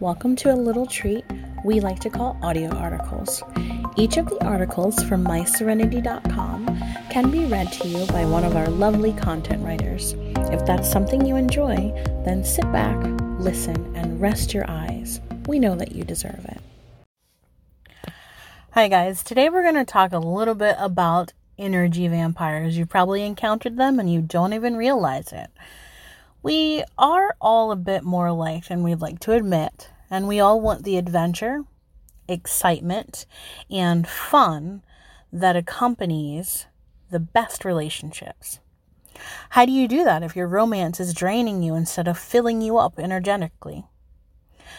welcome to a little treat we like to call audio articles. Each of the articles from mysoulrenity.com can be read to you by one of our lovely content writers. If that's something you enjoy, then sit back, listen, and rest your eyes. We know that you deserve it. Hi, guys. Today we're going to talk a little bit about energy vampires. You've probably encountered them and you don't even realize it. We are all a bit more alike than we'd like to admit, and we all want the adventure, excitement, and fun that accompanies the best relationships. How do you do that if your romance is draining you instead of filling you up energetically?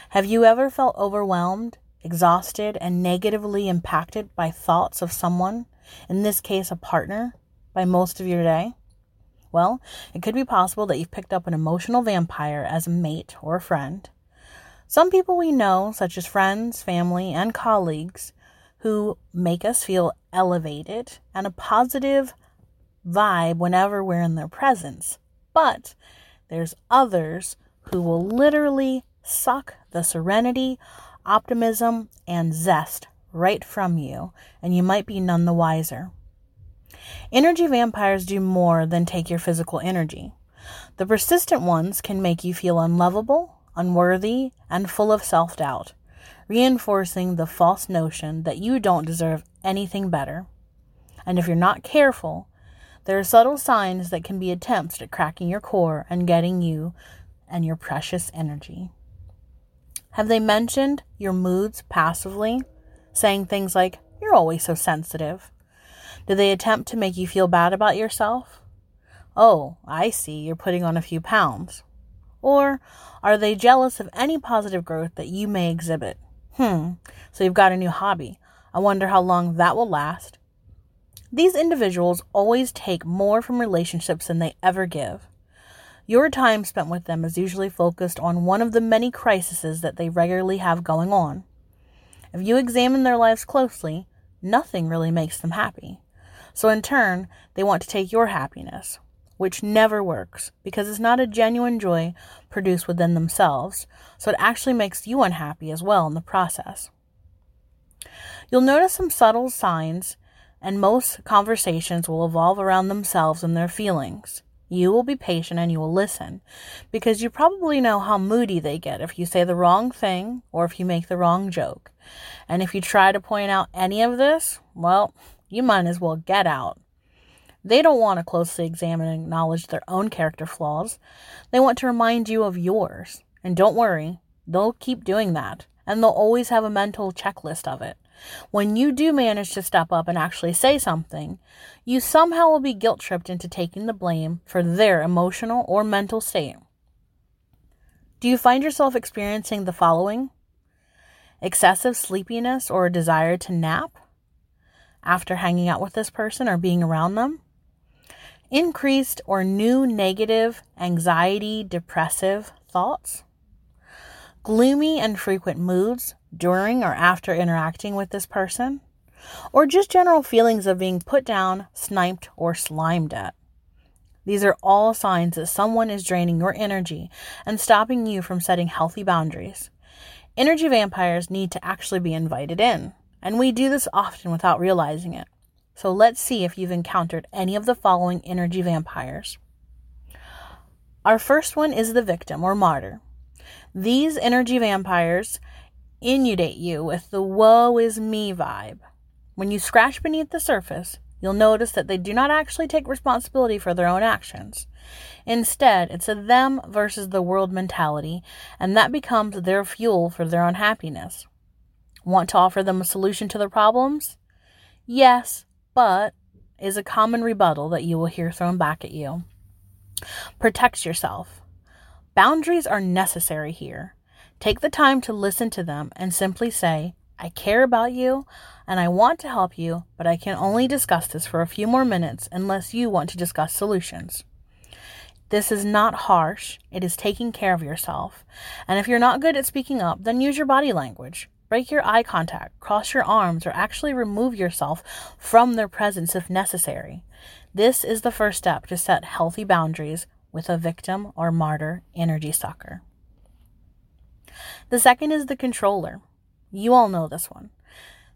Have you ever felt overwhelmed, exhausted, and negatively impacted by thoughts of someone, in this case, a partner, by most of your day? Well, it could be possible that you've picked up an emotional vampire as a mate or a friend. Some people we know, such as friends, family, and colleagues, who make us feel elevated and a positive vibe whenever we're in their presence. But there's others who will literally suck the serenity, optimism, and zest right from you, and you might be none the wiser. Energy vampires do more than take your physical energy. The persistent ones can make you feel unlovable, unworthy, and full of self doubt, reinforcing the false notion that you don't deserve anything better. And if you're not careful, there are subtle signs that can be attempts at cracking your core and getting you and your precious energy. Have they mentioned your moods passively, saying things like, You're always so sensitive? Do they attempt to make you feel bad about yourself? Oh, I see, you're putting on a few pounds. Or are they jealous of any positive growth that you may exhibit? Hmm, so you've got a new hobby. I wonder how long that will last. These individuals always take more from relationships than they ever give. Your time spent with them is usually focused on one of the many crises that they regularly have going on. If you examine their lives closely, nothing really makes them happy. So, in turn, they want to take your happiness, which never works because it's not a genuine joy produced within themselves, so it actually makes you unhappy as well in the process. You'll notice some subtle signs, and most conversations will evolve around themselves and their feelings. You will be patient and you will listen because you probably know how moody they get if you say the wrong thing or if you make the wrong joke. And if you try to point out any of this, well, you might as well get out. They don't want to closely examine and acknowledge their own character flaws. They want to remind you of yours. And don't worry, they'll keep doing that. And they'll always have a mental checklist of it. When you do manage to step up and actually say something, you somehow will be guilt tripped into taking the blame for their emotional or mental state. Do you find yourself experiencing the following? Excessive sleepiness or a desire to nap? After hanging out with this person or being around them. Increased or new negative anxiety, depressive thoughts. Gloomy and frequent moods during or after interacting with this person. Or just general feelings of being put down, sniped, or slimed at. These are all signs that someone is draining your energy and stopping you from setting healthy boundaries. Energy vampires need to actually be invited in. And we do this often without realizing it. So let's see if you've encountered any of the following energy vampires. Our first one is the victim or martyr. These energy vampires inundate you with the woe is me vibe. When you scratch beneath the surface, you'll notice that they do not actually take responsibility for their own actions. Instead, it's a them versus the world mentality, and that becomes their fuel for their unhappiness. Want to offer them a solution to their problems? Yes, but is a common rebuttal that you will hear thrown back at you. Protect yourself. Boundaries are necessary here. Take the time to listen to them and simply say, I care about you and I want to help you, but I can only discuss this for a few more minutes unless you want to discuss solutions. This is not harsh, it is taking care of yourself. And if you're not good at speaking up, then use your body language. Break your eye contact, cross your arms, or actually remove yourself from their presence if necessary. This is the first step to set healthy boundaries with a victim or martyr energy sucker. The second is the controller. You all know this one.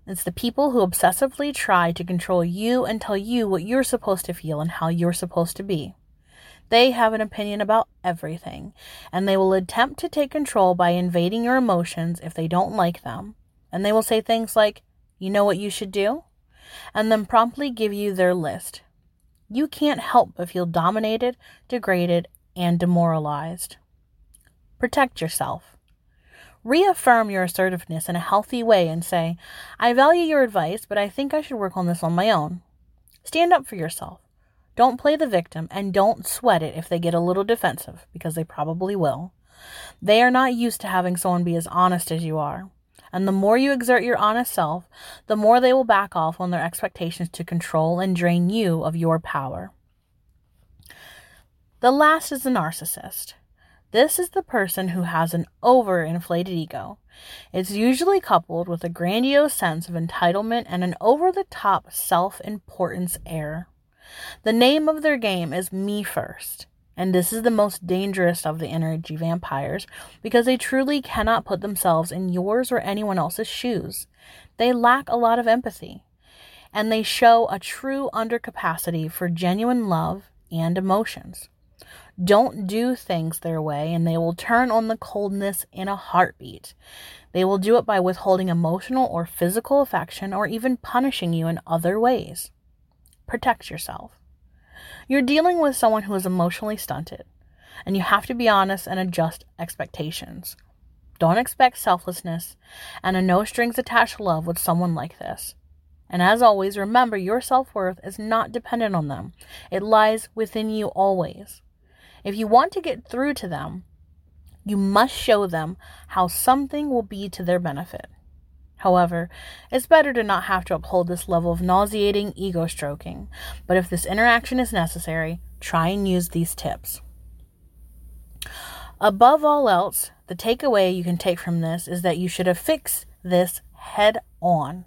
It's the people who obsessively try to control you and tell you what you're supposed to feel and how you're supposed to be. They have an opinion about everything, and they will attempt to take control by invading your emotions if they don't like them. And they will say things like, You know what you should do? And then promptly give you their list. You can't help but feel dominated, degraded, and demoralized. Protect yourself. Reaffirm your assertiveness in a healthy way and say, I value your advice, but I think I should work on this on my own. Stand up for yourself. Don't play the victim and don't sweat it if they get a little defensive, because they probably will. They are not used to having someone be as honest as you are. And the more you exert your honest self, the more they will back off on their expectations to control and drain you of your power. The last is the narcissist. This is the person who has an overinflated ego. It's usually coupled with a grandiose sense of entitlement and an over the top self importance air. The name of their game is Me First, and this is the most dangerous of the energy vampires because they truly cannot put themselves in yours or anyone else's shoes. They lack a lot of empathy, and they show a true undercapacity for genuine love and emotions. Don't do things their way, and they will turn on the coldness in a heartbeat. They will do it by withholding emotional or physical affection or even punishing you in other ways. Protect yourself. You're dealing with someone who is emotionally stunted, and you have to be honest and adjust expectations. Don't expect selflessness and a no strings attached love with someone like this. And as always, remember your self worth is not dependent on them, it lies within you always. If you want to get through to them, you must show them how something will be to their benefit. However, it's better to not have to uphold this level of nauseating ego stroking, but if this interaction is necessary, try and use these tips. Above all else, the takeaway you can take from this is that you should affix this head on.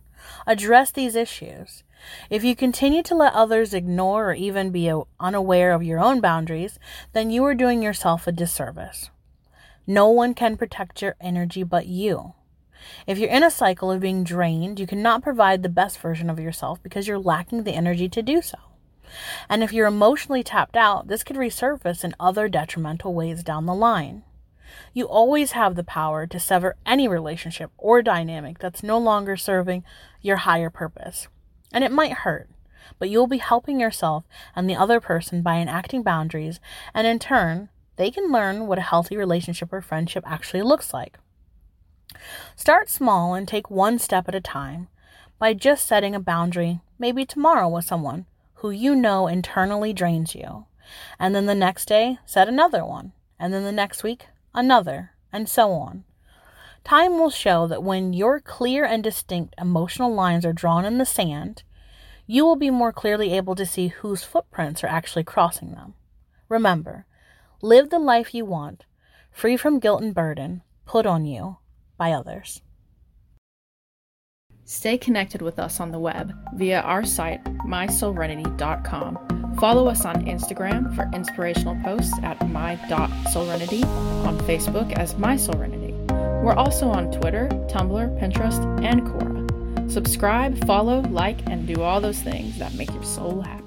Address these issues. If you continue to let others ignore or even be unaware of your own boundaries, then you are doing yourself a disservice. No one can protect your energy but you. If you're in a cycle of being drained, you cannot provide the best version of yourself because you're lacking the energy to do so. And if you're emotionally tapped out, this could resurface in other detrimental ways down the line. You always have the power to sever any relationship or dynamic that's no longer serving your higher purpose. And it might hurt, but you'll be helping yourself and the other person by enacting boundaries, and in turn, they can learn what a healthy relationship or friendship actually looks like. Start small and take one step at a time by just setting a boundary, maybe tomorrow with someone who you know internally drains you. And then the next day, set another one. And then the next week, another, and so on. Time will show that when your clear and distinct emotional lines are drawn in the sand, you will be more clearly able to see whose footprints are actually crossing them. Remember, live the life you want, free from guilt and burden put on you by others. Stay connected with us on the web via our site, mysoulrenity.com. Follow us on Instagram for inspirational posts at my.soulrenity, on Facebook as mysoulrenity we're also on Twitter, Tumblr, Pinterest, and Quora. Subscribe, follow, like, and do all those things that make your soul happy.